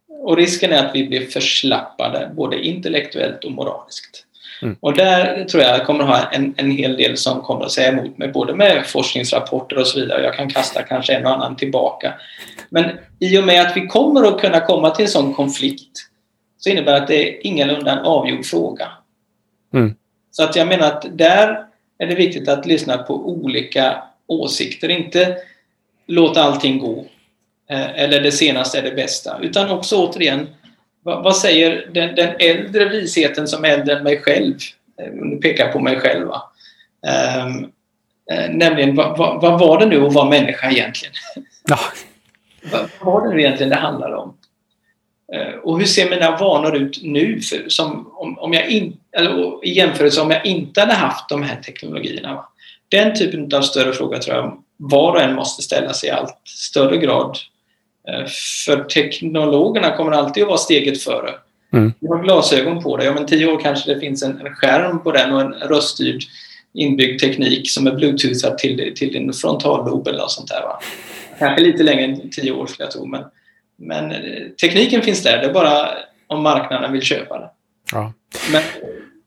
Och risken är att vi blir förslappade, både intellektuellt och moraliskt. Mm. Och där tror jag kommer ha en, en hel del som kommer att säga emot mig, både med forskningsrapporter och så vidare. Jag kan kasta kanske en och annan tillbaka. Men i och med att vi kommer att kunna komma till en sån konflikt så innebär det att det är ingalunda en avgjord fråga. Mm. Så att jag menar att där är det viktigt att lyssna på olika åsikter. Inte låta allting gå. Eh, Eller det senaste är det bästa. Utan också återigen, vad, säger den, den äldre visheten som är äldre än mig själv? Eh, Nu pekar jag på mig själv. Va? Eh, nämligen, vad, vad, vad var det nu att vara människa egentligen? Ja. Vad vad var det nu egentligen det handlar om? Eh, Och hur ser mina vanor ut nu för, som, om, om jag in, eller, i jämförelse om jag inte hade haft de här teknologierna? Va? Den typen av större frågor tror jag var och en måste ställa sig i allt större grad. Eh, För teknologerna kommer alltid att vara steget före. Mm. Du har glasögon på dig. Om en tio år kanske det finns en, en skärm på den och en röststyrd inbyggd teknik som är bluetoothad till, till din frontallob eller något sånt där. Va? Kanske lite längre än tio år skulle jag tro. Men, men eh, tekniken finns där. Det är bara om marknaden vill köpa det. Ja. Men,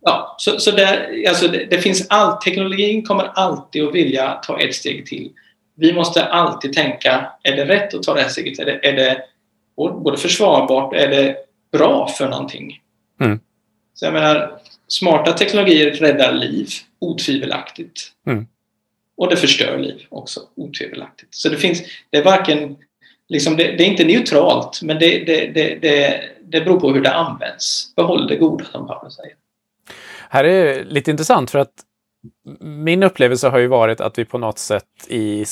ja, så, så där, alltså det, det finns allt. Teknologin kommer alltid att vilja ta ett steg till. Vi måste alltid tänka, är det rätt att ta det här steget? Är det, är det både försvarbart och är det bra för någonting? Mm. Så jag menar, smarta teknologier räddar liv, otvivelaktigt. Mm. Och det förstör liv också, otvivelaktigt. Så det finns, det är varken, liksom det, det är inte neutralt, men det, det, det, det, det beror på hur det används. Behåll det goda, som Paulus säger. Här är lite intressant för att min upplevelse har ju varit att vi på något sätt i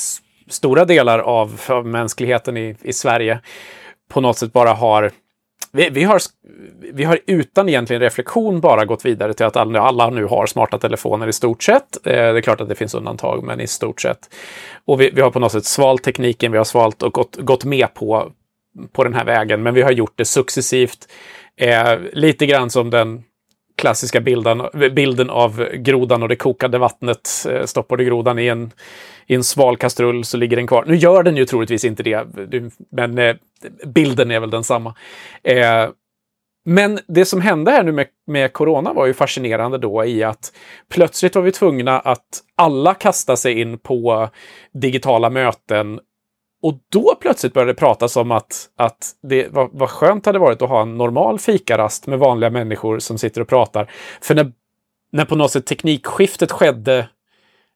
stora delar av, av mänskligheten i, i Sverige på något sätt bara har vi, vi, har, vi har utan egentligen reflektion bara gått vidare till att alla, alla nu har smarta telefoner i stort sett. Eh, det är klart att det finns undantag, men i stort sett. Och vi, vi har på något sätt svalt tekniken, vi har svalt och gått, gått med på, på den här vägen, men vi har gjort det successivt. Eh, lite grann som den klassiska bilden, bilden av grodan och det kokande vattnet. Eh, Stoppar du grodan i en, i en sval kastrull så ligger den kvar. Nu gör den ju troligtvis inte det, men eh, bilden är väl densamma. Eh, men det som hände här nu med, med corona var ju fascinerande då i att plötsligt var vi tvungna att alla kasta sig in på digitala möten och då plötsligt började det pratas om att, att det var, vad skönt hade varit att ha en normal fikarast med vanliga människor som sitter och pratar. För när, när på något sätt teknikskiftet skedde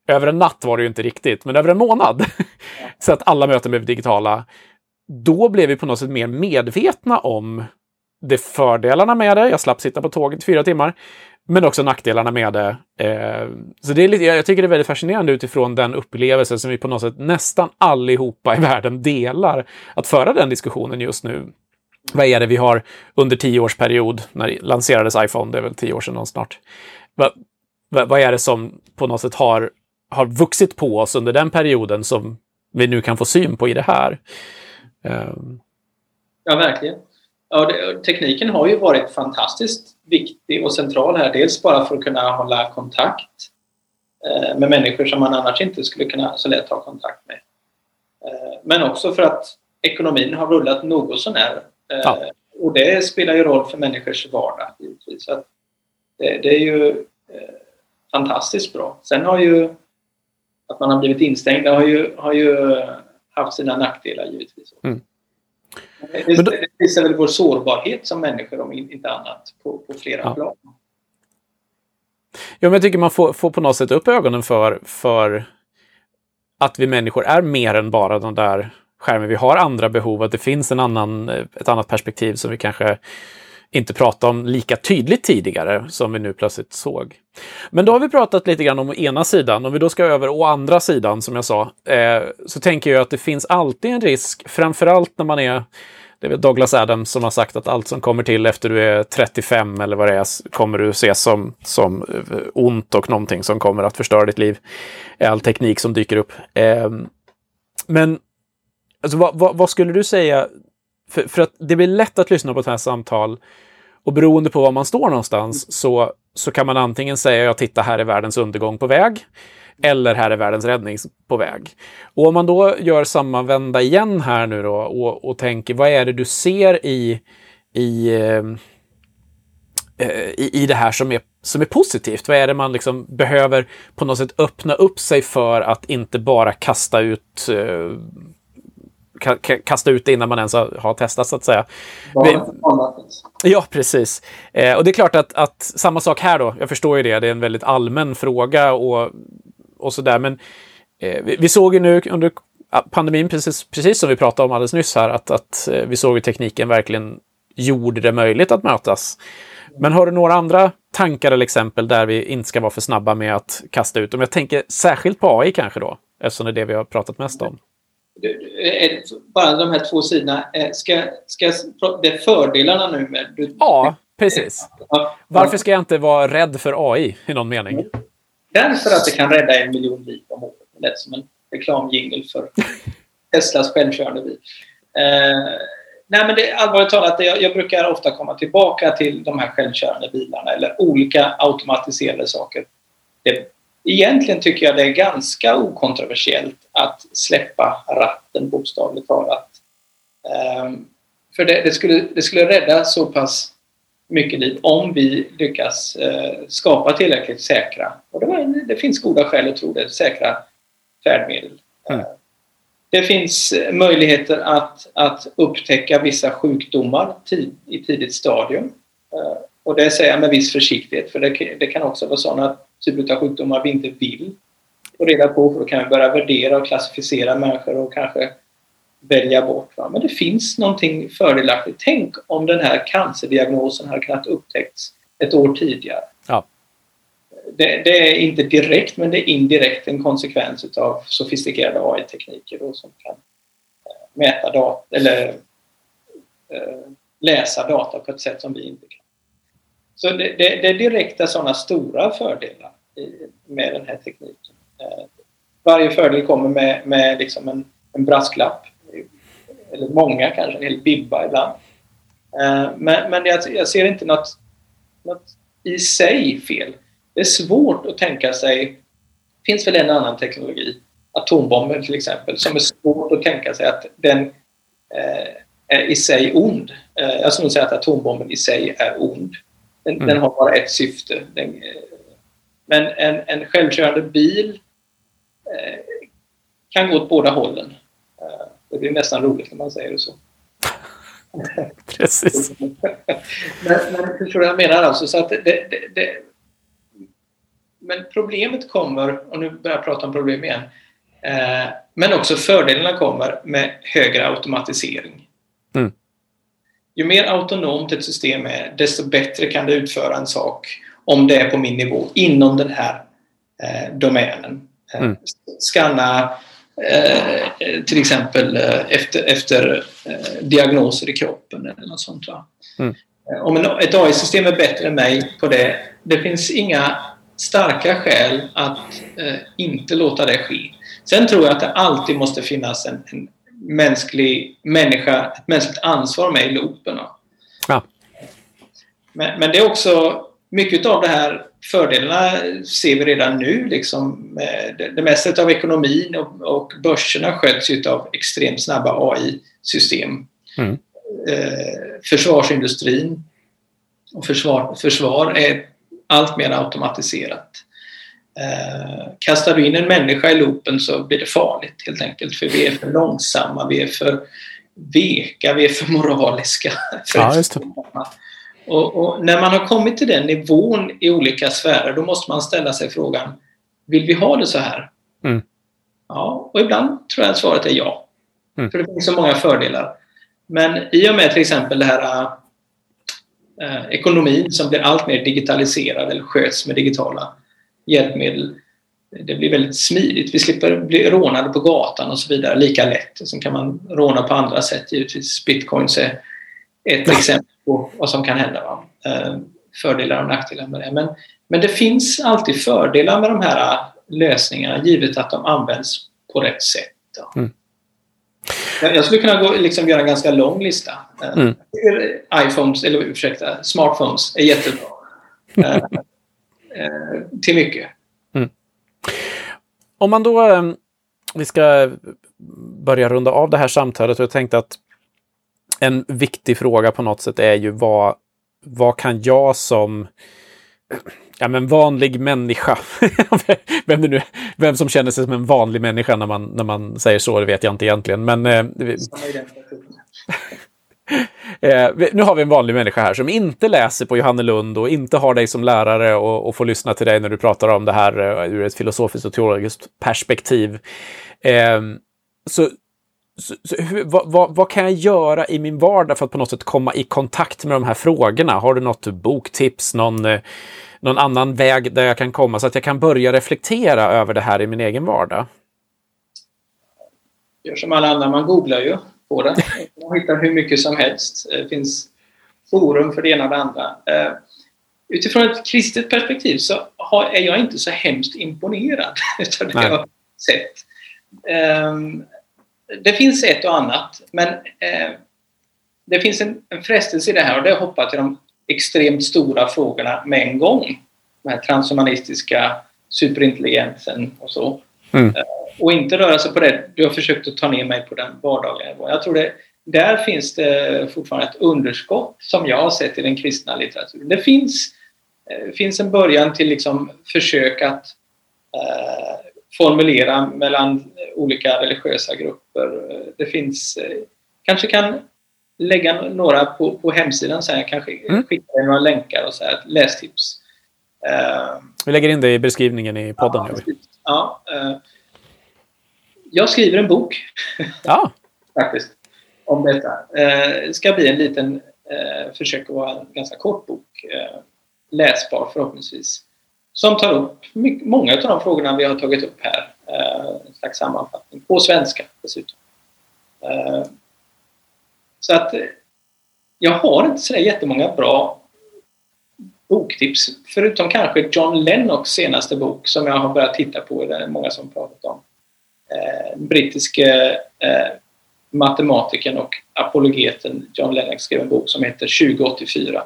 över en natt var det ju inte riktigt, men över en månad. så att alla möten blev digitala. Då blev vi på något sätt mer medvetna om det fördelarna med det. Jag slapp sitta på tåget i fyra timmar. Men också nackdelarna med det. Eh, så det är lite, jag tycker det är väldigt fascinerande utifrån den upplevelse som vi på något sätt nästan allihopa i världen delar. Att föra den diskussionen just nu. Vad är det vi har under tio års period när lanserades iPhone? Det är väl tio år sedan snart. Vad, vad är det som på något sätt har, har vuxit på oss under den perioden som vi nu kan få syn på i det här? Eh, Ja, verkligen. Ja, det, tekniken har ju varit fantastiskt viktig och central här. Dels bara för att kunna hålla kontakt eh, med människor som man annars inte skulle kunna så lätt ha kontakt med. Eh, men också för att ekonomin har rullat något sånär. Eh, Ja. Och det spelar ju roll för människors vardag givetvis. Så det, det är ju eh, fantastiskt bra. Sen har ju att man har blivit instängd har ju, har ju haft sina nackdelar givetvis. Mm. Det, Men då- det visar väl vår sårbarhet som människor om in- inte annat på, på flera Ja. plan. Ja, men jag tycker man får, får på något sätt upp ögonen för, för att vi människor är mer än bara de där skärmen. Vi har andra behov, att det finns en annan, ett annat perspektiv som vi kanske inte pratade om lika tydligt tidigare som vi nu plötsligt såg. Men då har vi pratat lite grann om ena sidan. Om vi då ska över å andra sidan, som jag sa, eh, så tänker jag att det finns alltid en risk, framförallt när man är det är väl Douglas Adams som har sagt att allt som kommer till efter du är 35 eller vad det är kommer du se som, som eh, ont och någonting som kommer att förstöra ditt liv. All teknik som dyker upp. Eh, men alltså, vad, vad, vad, skulle du säga? För, för, att det blir lätt att lyssna på ett här samtal och beroende på var man står någonstans så, så kan man antingen säga ja, titta här är världens undergång på väg. Eller här är världens räddning på väg. Och om man då gör samma vända igen här nu då och, och tänker vad är det du ser i, i, eh, eh, i, i det här som är, som är positivt? Vad är det man liksom behöver på något sätt öppna upp sig för att inte bara kasta ut eh, kasta ut det innan man ens har, testat så att säga. Ja, precis. Eh, och det är klart att, att, samma sak här då. Jag förstår ju det. Det är en väldigt allmän fråga och och sådär. Men eh, vi, vi, såg ju nu under pandemin, precis, precis som vi pratade om alldeles nyss här, att, att eh, vi såg hur tekniken verkligen gjorde det möjligt att mötas. Men har du några andra tankar eller exempel där vi inte ska vara för snabba med att kasta ut? Om jag tänker särskilt på AI kanske då, eftersom det är det vi har pratat mest om. Bara de här två sidorna. Eh, ska, ska, det är fördelarna nu med... Ja, precis. Varför ska jag inte vara rädd för AI i någon mening? Därför att det kan rädda en miljon liv om året. Det lät som en reklamjingel för Teslas självkörande bil. Eh, nej men det, allvarligt talat, jag, jag, brukar ofta komma tillbaka till de här självkörande bilarna eller olika automatiserade saker. Det, egentligen tycker jag det är ganska okontroversiellt att släppa ratten bokstavligt talat. Eh, för det, det, skulle, det skulle rädda så pass mycket liv om vi lyckas eh, skapa tillräckligt säkra, och det, var, det, finns goda skäl att tro det, säkra färdmedel. Mm. Det finns eh, möjligheter att, att upptäcka vissa sjukdomar tid, i tidigt stadium. Eh, och det säger jag med viss försiktighet för det, det kan också vara sådana typer av sjukdomar vi inte vill få reda på för då kan vi börja värdera och klassificera människor och kanske välja bort. Va? Men det finns någonting fördelaktigt. Tänk om den här cancerdiagnosen hade kunnat upptäckts ett år tidigare. Ja. Det, det, är inte direkt men det är indirekt en konsekvens av sofistikerade AI-tekniker som kan eh, mäta data eller äh, läsa data på ett sätt som vi inte kan. Så det, det, det är direkta sådana stora fördelar i, med den här tekniken. Eh, varje fördel kommer med, med liksom en, en brasklapp eller många kanske, en hel bibba ibland. Eh, men, men jag, jag, ser inte något, något i sig fel. Det är svårt att tänka sig, det finns väl en annan teknologi, atombomben till exempel, som är svårt att tänka sig att den eh, är i sig ond. Eh, jag skulle säga att atombomben i sig är ond. Den, mm. den har bara ett syfte. Den, eh, men en, en självkörande bil eh, kan gå åt båda hållen. Det blir nästan roligt när man säger det så. Precis. men, men förstår du vad jag menar alltså? Så att det, det, det, men problemet kommer, och nu börjar jag prata om problem igen, eh, men också fördelarna kommer med högre automatisering. Ju mer autonomt ett system är, desto bättre kan det utföra en sak om det är på min nivå inom den här eh, domänen. Eh, mm. Skanna Eh, till exempel eh, efter, efter eh, diagnoser i kroppen eller något sånt. Mm. Om en, ett AI-system är bättre än mig på det, det finns inga starka skäl att eh, inte låta det ske. Sen tror jag att det alltid måste finnas en, en mänsklig människa, ett mänskligt ansvar med i loopen. Ja. Men, men det är också mycket av det här fördelarna ser vi redan nu. Liksom, det, det mesta av ekonomin och, och börserna sköts av extremt snabba AI-system. Mm. Eh, försvarsindustrin och försvar, försvar är allt mer automatiserat. Eh, kastar du in en människa i loopen så blir det farligt helt enkelt för vi är för långsamma, vi är för veka, vi är för moraliska. För ja, och, och, när man har kommit till den nivån i olika sfärer då måste man ställa sig frågan Vill vi ha det så här? Mm. Ja, och ibland tror jag att svaret är ja. Mm. För det finns så många fördelar. Men i och med till exempel det här äh, ekonomin som blir allt mer digitaliserad eller sköts med digitala hjälpmedel det blir väldigt smidigt. Vi slipper bli rånade på gatan och så vidare lika lätt. Sen kan man råna på andra sätt givetvis. Bitcoins är ett exempel på vad som kan hända. Va? Eh, fördelar och nackdelar med det. Men, men det finns alltid fördelar med de här lösningarna givet att de används på rätt sätt. Mm. Jag skulle kunna gå, liksom, göra en ganska lång lista. Eh, mm. iPhones, eller ursäkta, smartphones är jättebra. Eh, eh, till mycket. Mm. Om man då, vi ska börja runda av det här samtalet och jag tänkte att en viktig fråga på något sätt är ju vad, vad kan jag som ja, men vanlig människa. vem, nu, vem som känner sig som en vanlig människa när man, när man säger så, det vet jag inte egentligen. Men, eh, eh, nu har vi en vanlig människa här som inte läser på Johannelund och inte har dig som lärare och, och får lyssna till dig när du pratar om det här eh, ur ett filosofiskt och teologiskt perspektiv. Eh, så, så, så hur, vad, vad, vad, kan jag göra i min vardag för att på något sätt komma i kontakt med de här frågorna? Har du något boktips, någon, eh, någon annan väg där jag kan komma så att jag kan börja reflektera över det här i min egen vardag? Gör som alla andra, man googlar ju på det. Man hittar hur mycket som helst. Det finns forum för det ena och det andra. Eh, utifrån ett kristet perspektiv så är jag inte så hemskt imponerad av det jag har sett. Ehm, det finns ett och annat, men eh, det finns en, en frestelse i det här och det är att hoppa till de extremt stora frågorna med en gång. Den här transhumanistiska superintelligensen och så. Mm. Eh, och inte röra sig på det. Du har försökt att ta ner mig på den vardagliga nivån. Jag tror det, där finns det fortfarande ett underskott som jag har sett i den kristna litteraturen. Det finns, eh, finns en början till liksom försök att eh, formulera mellan olika religiösa grupper. Det finns, eh, kanske kan lägga några på, på hemsidan sen. Jag kan skicka mm. några länkar och så här, lästips. Uh, Vi lägger in det i beskrivningen i podden. Ja, ja uh, jag skriver en bok. Ja. Faktiskt. Om detta. Det ska bli en liten, uh, försök att vara en ganska kort bok. läsbar förhoppningsvis som tar upp mycket, många av de frågorna vi har tagit upp här. Eh, en slags sammanfattning på svenska dessutom. Eh, så att eh, jag har inte så jättemånga bra boktips förutom kanske John Lennox senaste bok som jag har börjat titta på. Det är många som pratat om. Eh, brittiske eh, matematikern och apologeten John Lennox skrev en bok som heter 2084.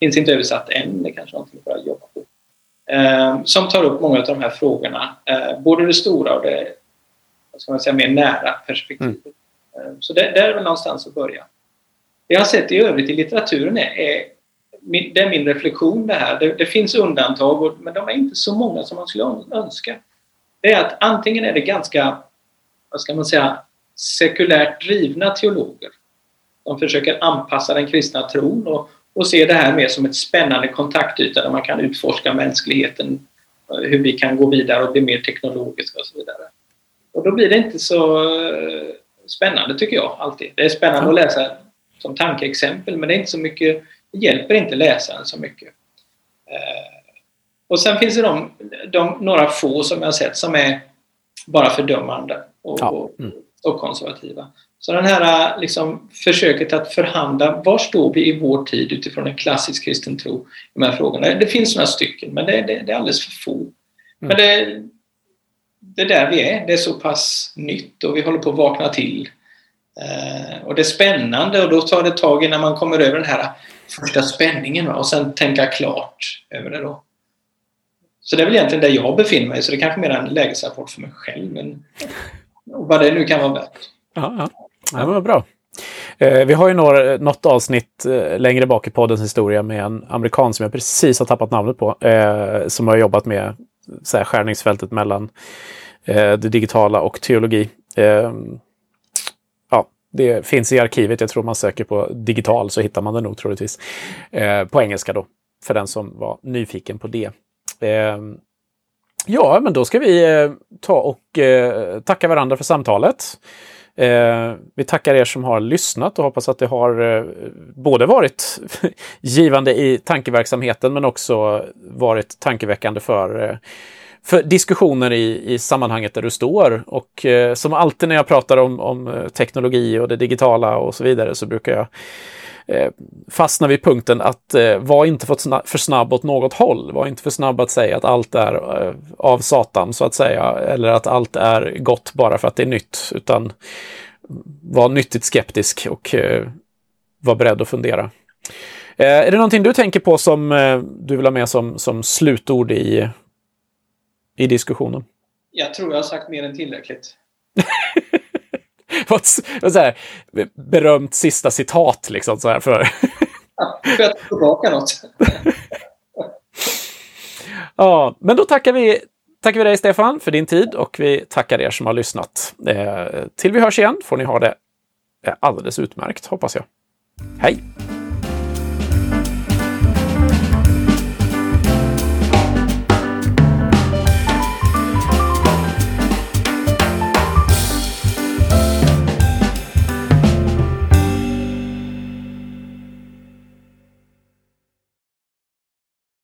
Finns inte översatt än, det är kanske någonting för att jobba på eh, som tar upp många av de här frågorna. Eh, både det stora och det vad ska man säga, mer nära perspektivet. Mm. Så det, där är väl någonstans att börja. Det jag har sett i övrigt i litteraturen är, är min, det är min reflektion det här. Det, det finns undantag, men de är inte så många som man skulle önska. Det är att antingen är det ganska, vad ska man säga, sekulärt drivna teologer. De försöker anpassa den kristna tron och, och se det här mer som ett spännande kontaktyta där man kan utforska mänskligheten, hur vi kan gå vidare och bli mer teknologiska och så vidare. Och då blir det inte så eh, spännande tycker jag alltid. Det är spännande att läsa som tankeexempel men det är inte så mycket, det hjälper inte läsaren så mycket. Eh, och sen finns det de, de, några få som jag har sett som är bara fördömande och, ja. mm. och konservativa. Så den här liksom, försöket att förhandla, var står vi i vår tid utifrån en klassisk kristen tro i de här frågorna? Det finns några stycken, men det, det, det är alldeles för få. Mm. Men det, det är där vi är. Det är så pass nytt och vi håller på att vakna till. Eh, och det är spännande och då tar det tag innan man kommer över den här första spänningen va? och sen tänka klart över det då. Så det är väl egentligen där jag befinner mig, så det är kanske mer en lägesrapport för mig själv. Men vad det nu kan vara värt. Ja, ja. Ja, men bra. Eh, vi har ju några, något avsnitt eh, längre bak i poddens historia med en amerikan som jag precis har tappat namnet på. Eh, som har jobbat med så här, skärningsfältet mellan eh, det digitala och teologi. ja, det finns i arkivet. Jag tror man söker på digital så hittar man det nog troligtvis. på engelska då, för den som var nyfiken på det. Ehm, ja, men då ska vi eh, ta och eh, tacka varandra för samtalet. Eh, vi tackar er som har lyssnat och hoppas att det har eh, både varit givande i tankeverksamheten men också varit tankeväckande för, eh, för diskussioner i, i sammanhanget där du står. Och eh, som alltid när jag pratar om, om eh, teknologi och det digitala och så vidare så brukar jag eh, fastna vid punkten att eh, var inte för, för snabb åt något håll. Var inte för snabb att säga att allt är eh, av Satan så att säga. Eller att allt är gott bara för att det är nytt. Utan var nyttigt skeptisk och eh, var beredd att fundera. Eh, är det någonting du tänker på som eh, du vill ha med som, som slutord i, i diskussionen? Jag tror jag har sagt mer än tillräckligt. Vad så här, berömt sista citat liksom så här för... ja, för att tillbaka något. ja, men då tackar vi, tackar vi dig Stefan för din tid och vi tackar er som har lyssnat. Eh, till vi hörs igen får ni ha det alldeles utmärkt hoppas jag. Hej!